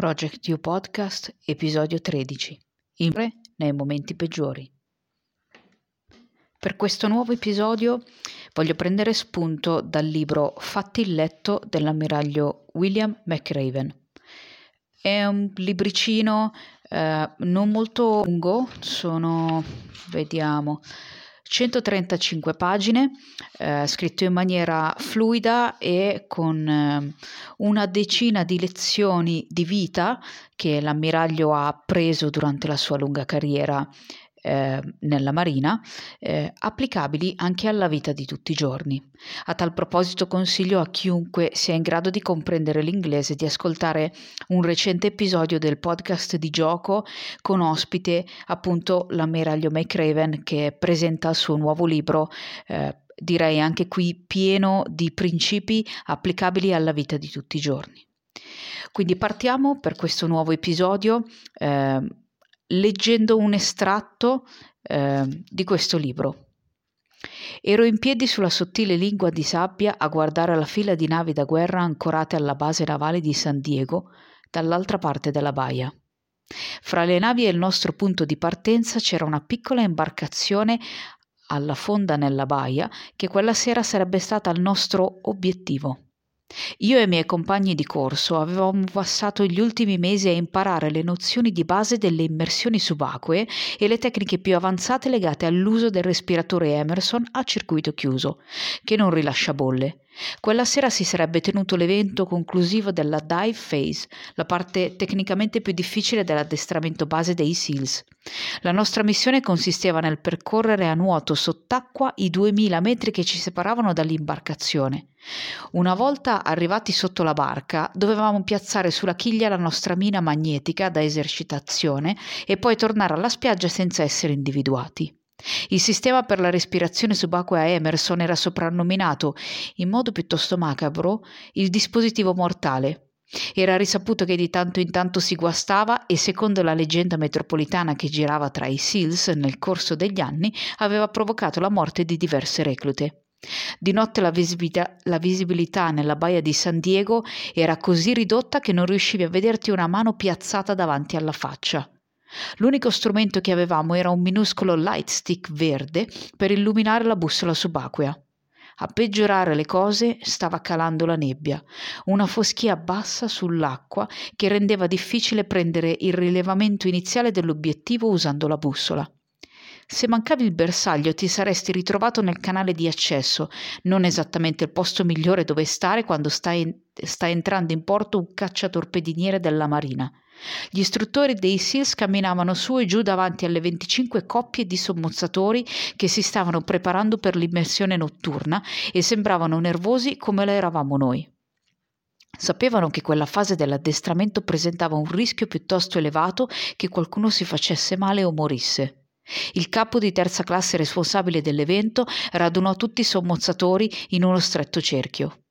Project You Podcast, episodio 13. Impre nei momenti peggiori. Per questo nuovo episodio voglio prendere spunto dal libro Fatti il letto dell'ammiraglio William McRaven. È un libricino eh, non molto lungo, sono, vediamo, 135 pagine, eh, scritto in maniera fluida e con eh, una decina di lezioni di vita che l'ammiraglio ha preso durante la sua lunga carriera eh, nella Marina, eh, applicabili anche alla vita di tutti i giorni. A tal proposito consiglio a chiunque sia in grado di comprendere l'inglese di ascoltare un recente episodio del podcast di gioco con ospite appunto l'ammiraglio McRaven che presenta il suo nuovo libro eh, direi anche qui pieno di principi applicabili alla vita di tutti i giorni. Quindi partiamo per questo nuovo episodio eh, leggendo un estratto eh, di questo libro. Ero in piedi sulla sottile lingua di sabbia a guardare la fila di navi da guerra ancorate alla base navale di San Diego dall'altra parte della baia. Fra le navi e il nostro punto di partenza c'era una piccola imbarcazione alla fonda nella baia che quella sera sarebbe stata il nostro obiettivo. Io e i miei compagni di corso avevamo passato gli ultimi mesi a imparare le nozioni di base delle immersioni subacquee e le tecniche più avanzate legate all'uso del respiratore Emerson a circuito chiuso, che non rilascia bolle. Quella sera si sarebbe tenuto l'evento conclusivo della dive phase, la parte tecnicamente più difficile dell'addestramento base dei SEALs. La nostra missione consisteva nel percorrere a nuoto sott'acqua i 2000 metri che ci separavano dall'imbarcazione. Una volta arrivati sotto la barca, dovevamo piazzare sulla chiglia la nostra mina magnetica da esercitazione e poi tornare alla spiaggia senza essere individuati. Il sistema per la respirazione subacquea Emerson era soprannominato, in modo piuttosto macabro, il dispositivo mortale. Era risaputo che di tanto in tanto si guastava e, secondo la leggenda metropolitana che girava tra i SEALs nel corso degli anni, aveva provocato la morte di diverse reclute. Di notte la visibilità, la visibilità, nella baia di San Diego era così ridotta che non riuscivi a vederti una mano piazzata davanti alla faccia. L'unico strumento che avevamo era un minuscolo lightstick verde per illuminare la bussola subacquea. A peggiorare le cose stava calando la nebbia, una foschia bassa sull'acqua che rendeva difficile prendere il rilevamento iniziale dell'obiettivo usando la bussola. Se mancavi il bersaglio ti saresti ritrovato nel canale di accesso, non esattamente il posto migliore dove stare quando sta, in, sta entrando in porto un cacciatorpediniere della Marina. Gli istruttori dei SEALs camminavano su e giù davanti alle 25 coppie di sommozzatori che si stavano preparando per l'immersione notturna e sembravano nervosi come lo eravamo noi. Sapevano che quella fase dell'addestramento presentava un rischio piuttosto elevato che qualcuno si facesse male o morisse. Il capo di terza classe responsabile dell'evento radunò tutti i sommozzatori in uno stretto cerchio.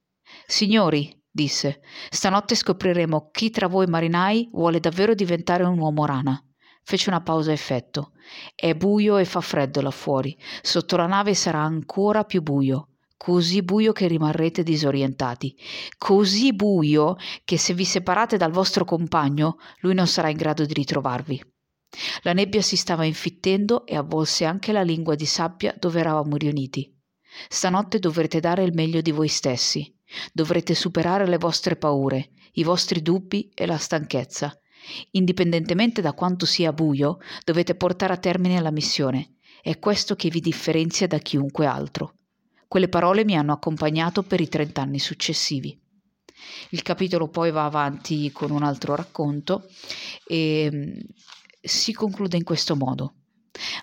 Signori, disse, stanotte scopriremo chi tra voi marinai vuole davvero diventare un uomo rana. Fece una pausa a effetto. È buio e fa freddo là fuori. Sotto la nave sarà ancora più buio. Così buio che rimarrete disorientati. Così buio che se vi separate dal vostro compagno, lui non sarà in grado di ritrovarvi. La nebbia si stava infittendo e avvolse anche la lingua di sabbia dove eravamo riuniti. Stanotte dovrete dare il meglio di voi stessi. Dovrete superare le vostre paure, i vostri dubbi e la stanchezza. Indipendentemente da quanto sia buio, dovete portare a termine la missione. È questo che vi differenzia da chiunque altro. Quelle parole mi hanno accompagnato per i trent'anni successivi. Il capitolo poi va avanti con un altro racconto e mm, si conclude in questo modo.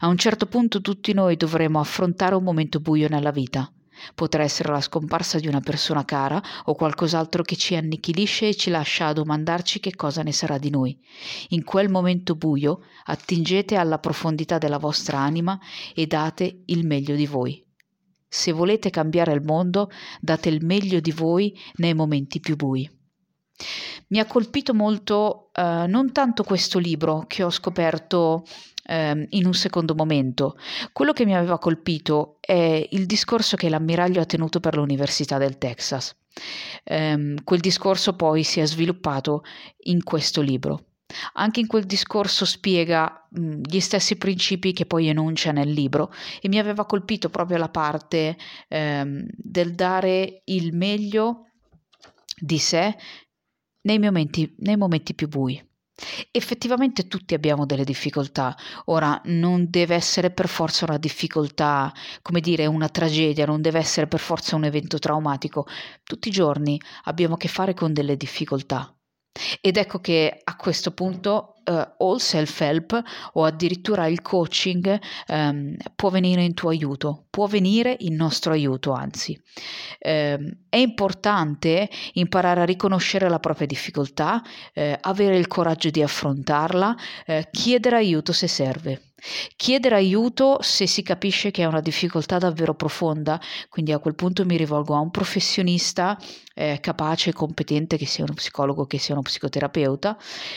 A un certo punto tutti noi dovremo affrontare un momento buio nella vita. Potrà essere la scomparsa di una persona cara o qualcos'altro che ci annichilisce e ci lascia a domandarci che cosa ne sarà di noi. In quel momento buio attingete alla profondità della vostra anima e date il meglio di voi. Se volete cambiare il mondo, date il meglio di voi nei momenti più bui. Mi ha colpito molto eh, non tanto questo libro che ho scoperto eh, in un secondo momento, quello che mi aveva colpito è il discorso che l'ammiraglio ha tenuto per l'Università del Texas. Ehm, quel discorso poi si è sviluppato in questo libro. Anche in quel discorso spiega mh, gli stessi principi che poi enuncia nel libro e mi aveva colpito proprio la parte ehm, del dare il meglio di sé nei momenti, nei momenti più bui. Effettivamente tutti abbiamo delle difficoltà. Ora, non deve essere per forza una difficoltà, come dire, una tragedia, non deve essere per forza un evento traumatico. Tutti i giorni abbiamo a che fare con delle difficoltà. Ed ecco che a questo punto uh, o il self-help o addirittura il coaching um, può venire in tuo aiuto, può venire in nostro aiuto, anzi. Um, è importante imparare a riconoscere la propria difficoltà, uh, avere il coraggio di affrontarla, uh, chiedere aiuto se serve. Chiedere aiuto se si capisce che è una difficoltà davvero profonda, quindi a quel punto mi rivolgo a un professionista eh, capace e competente, che sia uno psicologo, che sia uno psicoterapeuta,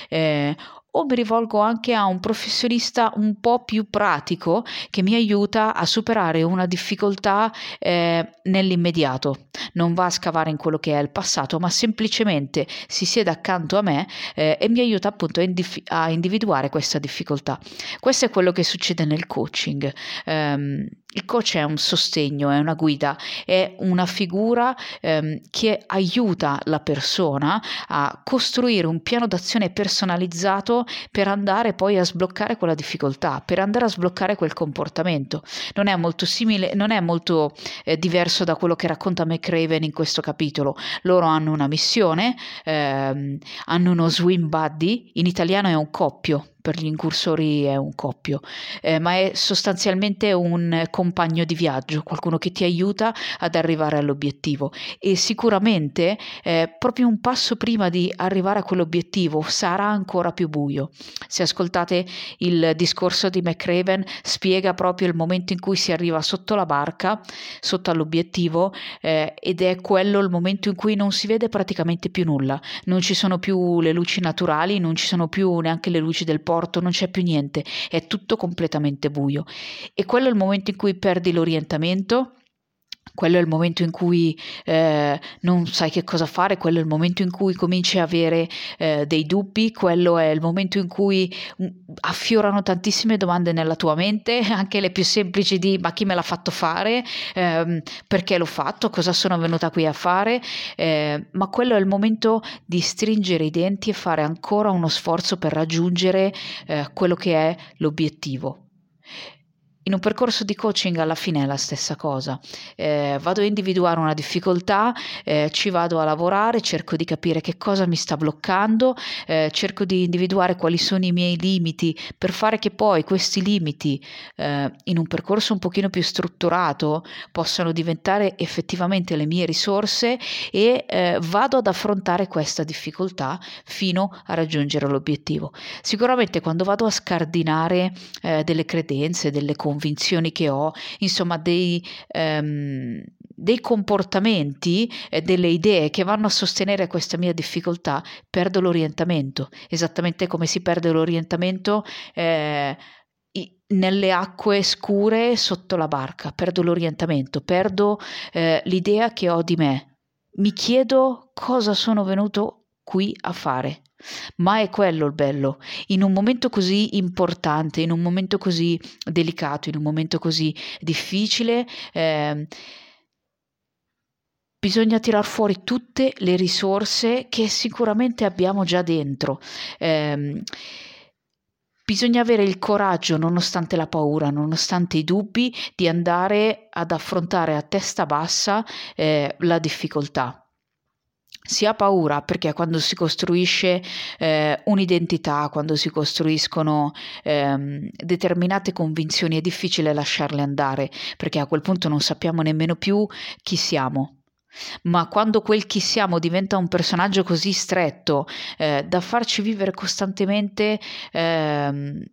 eh, o mi rivolgo anche a un professionista un po' più pratico che mi aiuta a superare una difficoltà eh, nell'immediato. Non va a scavare in quello che è il passato, ma semplicemente si siede accanto a me eh, e mi aiuta appunto a, indif- a, individuare questa difficoltà. Questo è quello che succede nel coaching. Um, il coach è un sostegno, è una guida, è una figura ehm, che aiuta la persona a costruire un piano d'azione personalizzato per andare poi a sbloccare quella difficoltà, per andare a sbloccare quel comportamento. Non è molto simile, non è molto eh, diverso da quello che racconta McRaven in questo capitolo. Loro hanno una missione, ehm, hanno uno swim buddy, in italiano è un coppio, per gli incursori è un coppio, eh, ma è sostanzialmente un compagno di viaggio, qualcuno che ti aiuta ad arrivare all'obiettivo e sicuramente eh, proprio un passo prima di arrivare a quell'obiettivo sarà ancora più buio. Se ascoltate il discorso di McRaven spiega proprio il momento in cui si arriva sotto la barca, sotto all'obiettivo eh, ed è quello il momento in cui non si vede praticamente più nulla, non ci sono più le luci naturali, non ci sono più neanche le luci del porto non c'è più niente, è tutto completamente buio. E quello è il momento in cui perdi l'orientamento quello è il momento in cui eh, non sai che cosa fare, quello è il momento in cui cominci a avere eh, dei dubbi, quello è il momento in cui mm, affiorano tantissime domande nella tua mente, anche le più semplici di ma chi me l'ha fatto fare, eh, perché l'ho fatto, cosa sono venuta qui a fare, eh, ma quello è il momento di stringere i denti e fare ancora uno sforzo per raggiungere eh, quello che è l'obiettivo. In un percorso di coaching alla fine è la stessa cosa. Eh, vado a individuare una difficoltà, eh, ci vado a lavorare, cerco di capire che cosa mi sta bloccando, eh, cerco di individuare quali sono i miei limiti per fare che poi questi limiti eh, in un percorso un pochino più strutturato possano diventare effettivamente le mie risorse e eh, vado ad affrontare questa difficoltà fino a raggiungere l'obiettivo. Sicuramente quando vado a scardinare eh, delle credenze, delle convinzioni, convinzioni che ho, insomma dei, um, dei comportamenti, eh, delle idee che vanno a sostenere questa mia difficoltà, perdo l'orientamento, esattamente come si perde l'orientamento. Eh, nelle acque scure sotto la barca, perdo l'orientamento, perdo eh, l'idea che ho di me. Mi chiedo cosa sono venuto qui a fare. Ma è quello il bello, in un momento così importante, in un momento così delicato, in un momento così difficile, eh, bisogna tirar fuori tutte le risorse che sicuramente abbiamo già dentro. Eh, bisogna avere il coraggio, nonostante la paura, nonostante i dubbi, di andare ad affrontare a testa bassa eh, la difficoltà si ha paura perché quando si costruisce eh, un'identità, quando si costruiscono eh, determinate convinzioni è difficile lasciarle andare perché a quel punto non sappiamo nemmeno più chi siamo. Ma quando quel chi siamo diventa un personaggio così stretto eh, da farci vivere costantemente ehm,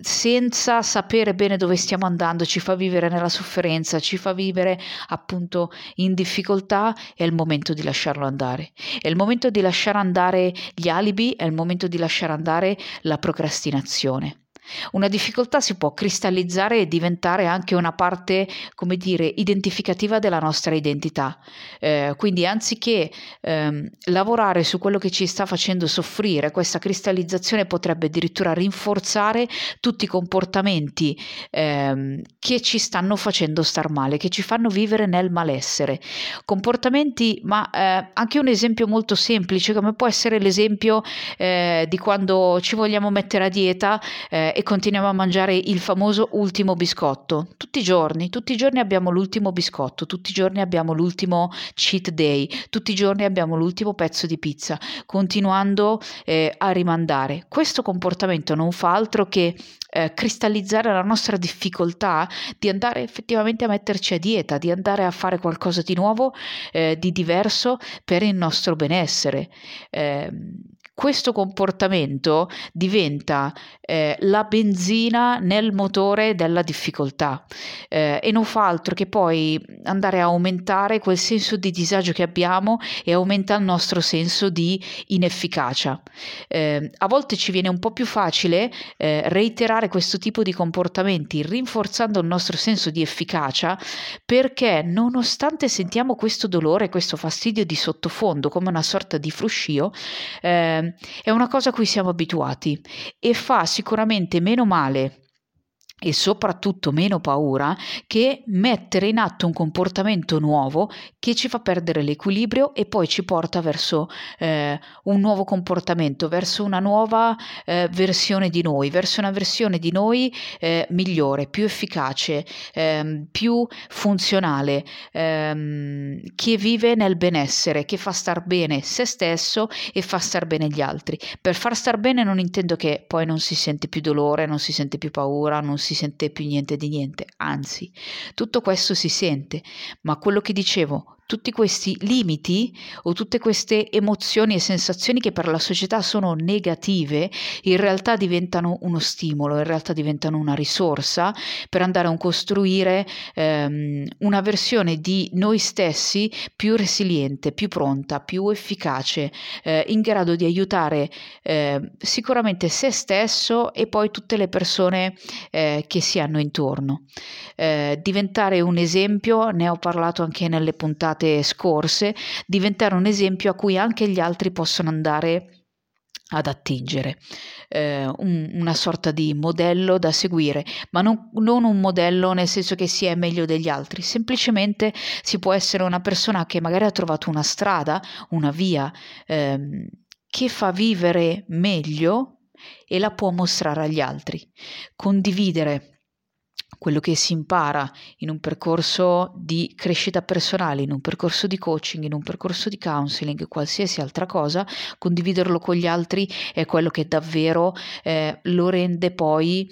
senza sapere bene dove stiamo andando, ci fa vivere nella sofferenza, ci fa vivere appunto in difficoltà, è il momento di lasciarlo andare. È il momento di lasciare andare gli alibi, è il momento di lasciare andare la procrastinazione. Una difficoltà si può cristallizzare e diventare anche una parte, come dire, identificativa della nostra identità. Eh, quindi anziché ehm, lavorare su quello che ci sta facendo soffrire, questa cristallizzazione potrebbe addirittura rinforzare tutti i comportamenti ehm, che ci stanno facendo star male, che ci fanno vivere nel malessere. Comportamenti, ma eh, anche un esempio molto semplice, come può essere l'esempio eh, di quando ci vogliamo mettere a dieta eh, e continuiamo a mangiare il famoso ultimo biscotto. Tutti i giorni, tutti i giorni abbiamo l'ultimo biscotto, tutti i giorni abbiamo l'ultimo cheat day, tutti i giorni abbiamo l'ultimo pezzo di pizza, continuando eh, a rimandare. Questo comportamento non fa altro che eh, cristallizzare la nostra difficoltà di andare effettivamente a metterci a dieta, di andare a fare qualcosa di nuovo, eh, di diverso per il nostro benessere. Eh, questo comportamento diventa eh, la benzina nel motore della difficoltà eh, e non fa altro che poi andare a aumentare quel senso di disagio che abbiamo e aumenta il nostro senso di inefficacia. Eh, a volte ci viene un po' più facile eh, reiterare questo tipo di comportamenti rinforzando il nostro senso di efficacia perché nonostante sentiamo questo dolore, questo fastidio di sottofondo come una sorta di fruscio, eh, è una cosa a cui siamo abituati e fa sicuramente meno male e soprattutto meno paura che mettere in atto un comportamento nuovo che ci fa perdere l'equilibrio e poi ci porta verso eh, un nuovo comportamento, verso una nuova eh, versione di noi, verso una versione di noi eh, migliore, più efficace, ehm, più funzionale, ehm, che vive nel benessere, che fa star bene se stesso e fa star bene gli altri. Per far star bene non intendo che poi non si sente più dolore, non si sente più paura, non si sente più niente di niente, anzi, tutto questo si sente, ma quello che dicevo, tutti questi limiti o tutte queste emozioni e sensazioni che per la società sono negative, in realtà diventano uno stimolo, in realtà diventano una risorsa per andare a costruire ehm, una versione di noi stessi più resiliente, più pronta, più efficace, eh, in grado di aiutare eh, sicuramente se stesso e poi tutte le persone eh, che si hanno intorno. Eh, diventare un esempio, ne ho parlato anche nelle puntate puntate scorse, diventare un esempio a cui anche gli altri possono andare ad attingere, eh, un, una sorta di modello da seguire, ma non, non, un modello nel senso che si è meglio degli altri, semplicemente si può essere una persona che magari ha trovato una strada, una via ehm, che fa vivere meglio e la può mostrare agli altri, condividere quello che si impara in un percorso di crescita personale, in un percorso di coaching, in un percorso di counseling, qualsiasi altra cosa, condividerlo con gli altri è quello che davvero eh, lo rende poi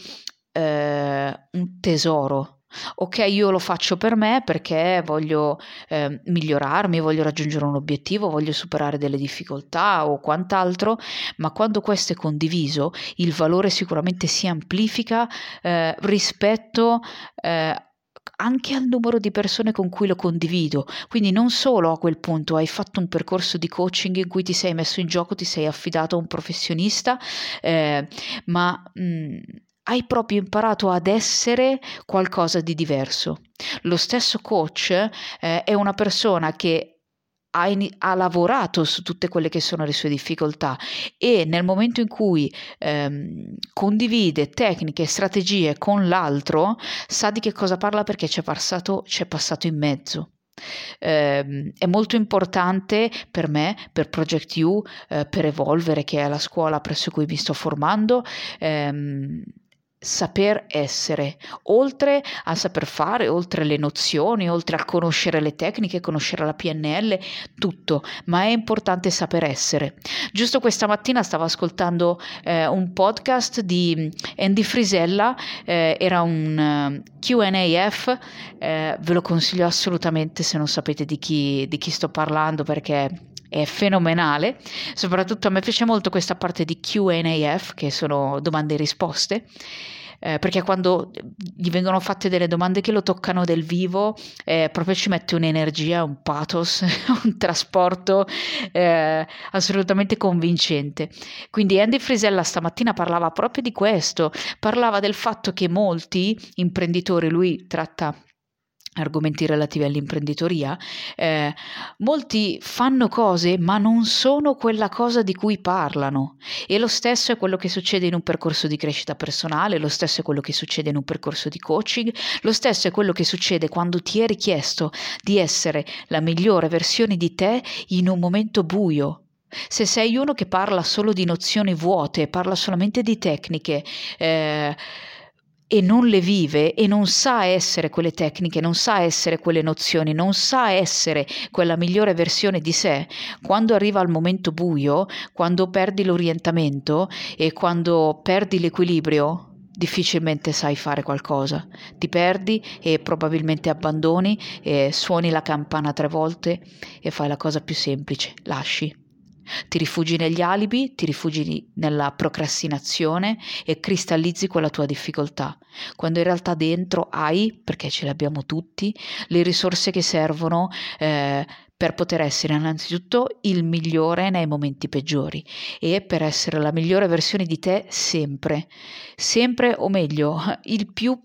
eh, un tesoro Ok, io lo faccio per me perché voglio eh, migliorarmi, voglio raggiungere un obiettivo, voglio superare delle difficoltà o quant'altro, ma quando questo è condiviso, il valore sicuramente si amplifica eh, rispetto eh, anche al numero di persone con cui lo condivido. Quindi non solo a quel punto hai fatto un percorso di coaching in cui ti sei messo in gioco, ti sei affidato a un professionista, eh, ma mh, mm, hai proprio imparato ad essere qualcosa di diverso. Lo stesso coach eh, è una persona che ha, in, ha, lavorato su tutte quelle che sono le sue difficoltà e nel momento in cui ehm, condivide tecniche e strategie con l'altro sa di che cosa parla perché c'è passato, passato in mezzo. Eh, è molto importante per me, per Project U, eh, per Evolvere, che è la scuola presso cui mi sto formando, ehm, saper essere, oltre a saper fare, oltre le nozioni, oltre a conoscere le tecniche, conoscere la PNL, tutto, ma è importante saper essere. Giusto questa mattina stavo ascoltando eh, un podcast di Andy Frisella, eh, era un uh, QAF, eh, ve lo consiglio assolutamente se non sapete di chi, di chi sto parlando perché è fenomenale, soprattutto a me piace molto questa parte di QAF, che sono domande e risposte. eh, perché quando gli vengono fatte delle domande che lo toccano del vivo, eh, proprio ci mette un'energia, un pathos, un trasporto eh, assolutamente convincente. Quindi Andy Frisella stamattina parlava proprio di questo, parlava del fatto che molti imprenditori, lui tratta argomenti relativi all'imprenditoria, eh, molti fanno cose ma non sono quella cosa di cui parlano e lo stesso è quello che succede in un percorso di crescita personale, lo stesso è quello che succede in un percorso di coaching, lo stesso è quello che succede quando ti è richiesto di essere la migliore versione di te in un momento buio. Se sei uno che parla solo di nozioni vuote, parla solamente di tecniche, eh, e non le vive e non sa essere quelle tecniche, non sa essere quelle nozioni, non sa essere quella migliore versione di sé, quando arriva il momento buio, quando perdi l'orientamento e quando perdi l'equilibrio, difficilmente sai fare qualcosa. Ti perdi e probabilmente abbandoni e suoni la campana tre volte e fai la cosa più semplice, lasci. Ti rifugi negli alibi, ti rifugi nella procrastinazione e cristallizzi quella tua difficoltà, quando in realtà dentro hai, perché ce le abbiamo tutti, le risorse che servono eh, per poter essere innanzitutto il migliore nei momenti peggiori e per essere la migliore versione di te sempre, sempre o meglio, il più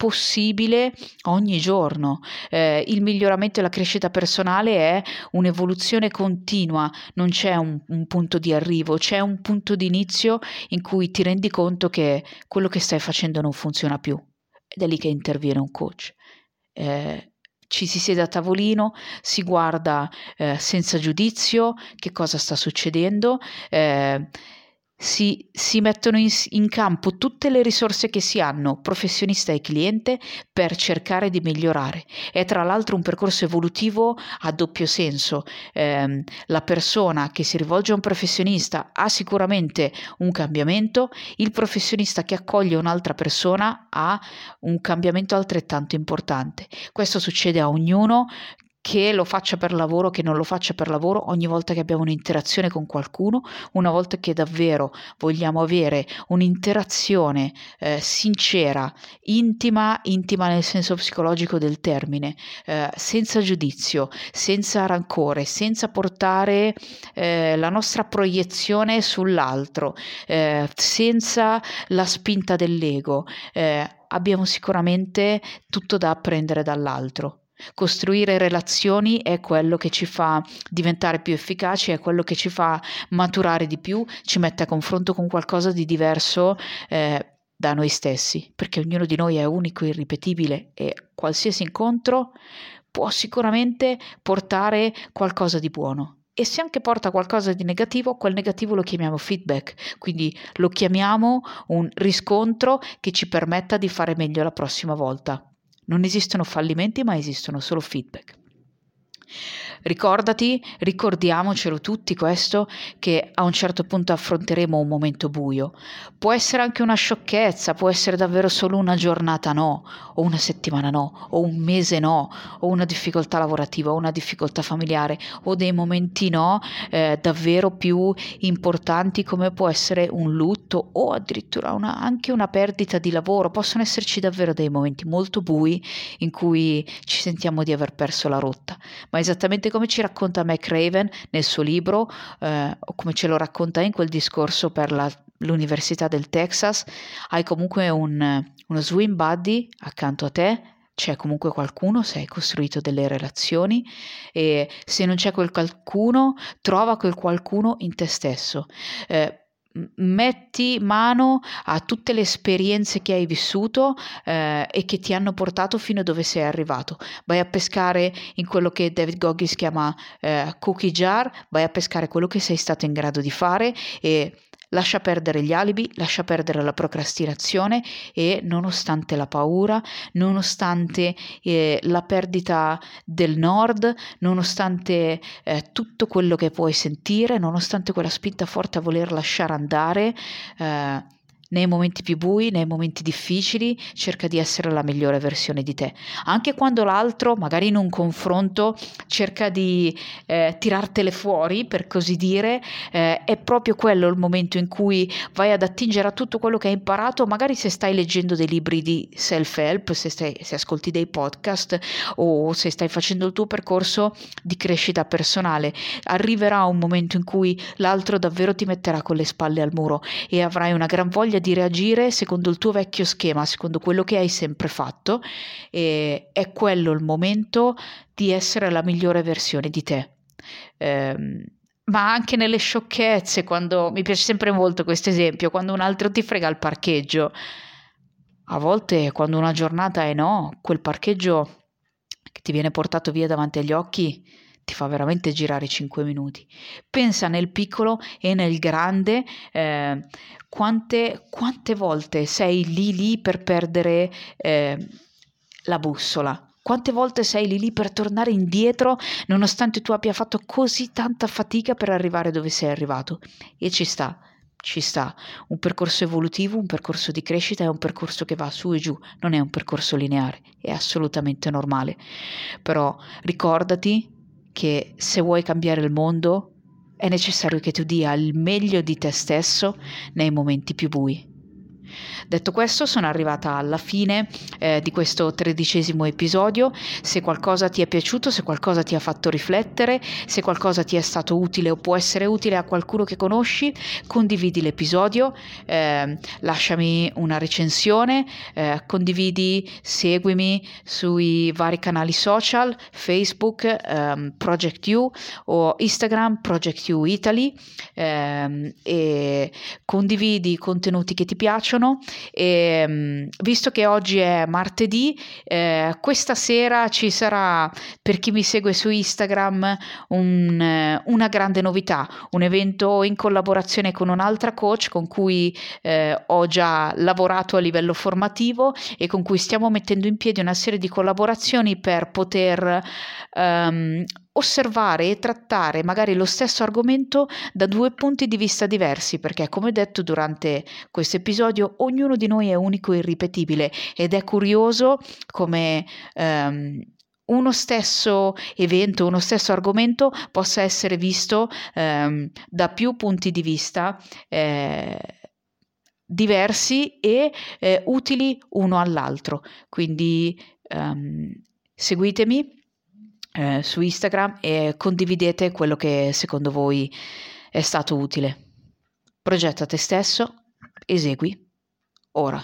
possibile ogni giorno. Eh, il miglioramento e la crescita personale è un'evoluzione continua, non c'è un, un, punto di arrivo, c'è un punto di inizio in cui ti rendi conto che quello che stai facendo non funziona più. Ed è lì che interviene un coach. Eh, ci si siede a tavolino, si guarda eh, senza giudizio che cosa sta succedendo eh, si, si mettono in, in, campo tutte le risorse che si hanno, professionista e cliente, per cercare di migliorare. È tra l'altro un percorso evolutivo a doppio senso. Eh, la persona che si rivolge a un professionista ha sicuramente un cambiamento, il professionista che accoglie un'altra persona ha un cambiamento altrettanto importante. Questo succede a ognuno che lo faccia per lavoro, che non lo faccia per lavoro, ogni volta che abbiamo un'interazione con qualcuno, una volta che davvero vogliamo avere un'interazione eh, sincera, intima, intima nel senso psicologico del termine, eh, senza giudizio, senza rancore, senza portare eh, la nostra proiezione sull'altro, eh, senza la spinta dell'ego, eh, abbiamo sicuramente tutto da apprendere dall'altro. Costruire relazioni è quello che ci fa diventare più efficaci, è quello che ci fa maturare di più, ci mette a confronto con qualcosa di diverso eh, da noi stessi, perché ognuno di noi è unico, irripetibile e qualsiasi incontro può sicuramente portare qualcosa di buono. E se anche porta qualcosa di negativo, quel negativo lo chiamiamo feedback, quindi lo chiamiamo un riscontro che ci permetta di fare meglio la prossima volta. Non esistono fallimenti, ma esistono solo feedback. Ricordati, ricordiamocelo tutti questo, che a un certo punto affronteremo un momento buio. Può essere anche una sciocchezza, può essere davvero solo una giornata no, o una settimana no, o un mese no, o una difficoltà lavorativa, o una difficoltà familiare, o dei momenti no eh, davvero più importanti come può essere un lutto o addirittura una, anche una perdita di lavoro. Possono esserci davvero dei momenti molto bui in cui ci sentiamo di aver perso la rotta, ma esattamente come ci racconta McRaven nel suo libro, eh, o come ce lo racconta in quel discorso per la, l'Università del Texas, hai comunque un, uno swim buddy accanto a te, c'è comunque qualcuno se hai costruito delle relazioni e se non c'è quel qualcuno, trova quel qualcuno in te stesso. Eh, metti mano a tutte le esperienze che hai vissuto eh, e che ti hanno portato fino a dove sei arrivato. Vai a pescare in quello che David Goggins chiama eh, cookie jar, vai a pescare quello che sei stato in grado di fare e Lascia perdere gli alibi, lascia perdere la procrastinazione e nonostante la paura, nonostante eh, la perdita del nord, nonostante eh, tutto quello che puoi sentire, nonostante quella spinta forte a voler lasciare andare, eh, nei momenti più bui, nei momenti difficili, cerca di essere la migliore versione di te. Anche quando l'altro, magari in un confronto, cerca di eh, tirartele fuori, per così dire, eh, è proprio quello il momento in cui vai ad attingere a tutto quello che hai imparato, magari se stai leggendo dei libri di self-help, se, stai, se ascolti dei podcast o se stai facendo il tuo percorso di crescita personale. Arriverà un momento in cui l'altro davvero ti metterà con le spalle al muro e avrai una gran voglia di reagire secondo il tuo vecchio schema, secondo quello che hai sempre fatto e è quello il momento di essere la migliore versione di te. Ehm, ma anche nelle sciocchezze, quando mi piace sempre molto questo esempio, quando un altro ti frega il parcheggio. A volte quando una giornata è no, quel parcheggio che ti viene portato via davanti agli occhi ti fa veramente girare 5 minuti. Pensa nel piccolo e nel grande eh, quante, quante, volte sei lì lì per perdere eh, la bussola. Quante volte sei lì lì per tornare indietro nonostante tu abbia fatto così tanta fatica per arrivare dove sei arrivato? E ci sta, ci sta. Un percorso evolutivo, un percorso di crescita è un percorso che va su e giù, non è un percorso lineare, è assolutamente normale. Però ricordati che se vuoi cambiare il mondo è necessario che tu dia il meglio di te stesso nei momenti più bui. Detto questo, sono arrivata alla fine eh, di questo tredicesimo episodio. Se qualcosa ti è piaciuto, se qualcosa ti ha fatto riflettere, se qualcosa ti è stato utile o può essere utile a qualcuno che conosci, condividi l'episodio, eh, lasciami una recensione, eh, condividi, seguimi sui vari canali social, Facebook, ehm, Project U o Instagram, Project U Italy ehm, e condividi i contenuti che ti piacciono e, ehm, visto che oggi è martedì, eh, questa sera ci sarà, per chi mi segue su Instagram, un, una grande novità, un evento in collaborazione con un'altra coach con cui eh, ho già lavorato a livello formativo e con cui stiamo mettendo in piedi una serie di collaborazioni per poter um, osservare e trattare magari lo stesso argomento da due punti di vista diversi, perché come detto durante questo episodio, ognuno di noi è unico e irripetibile ed è curioso come um, uno stesso evento, uno stesso argomento possa essere visto um, da più punti di vista. Eh, diversi e eh, utili uno all'altro. Quindi um, seguitemi eh, su Instagram e condividete quello che secondo voi è stato utile. Progetta te stesso, esegui ora.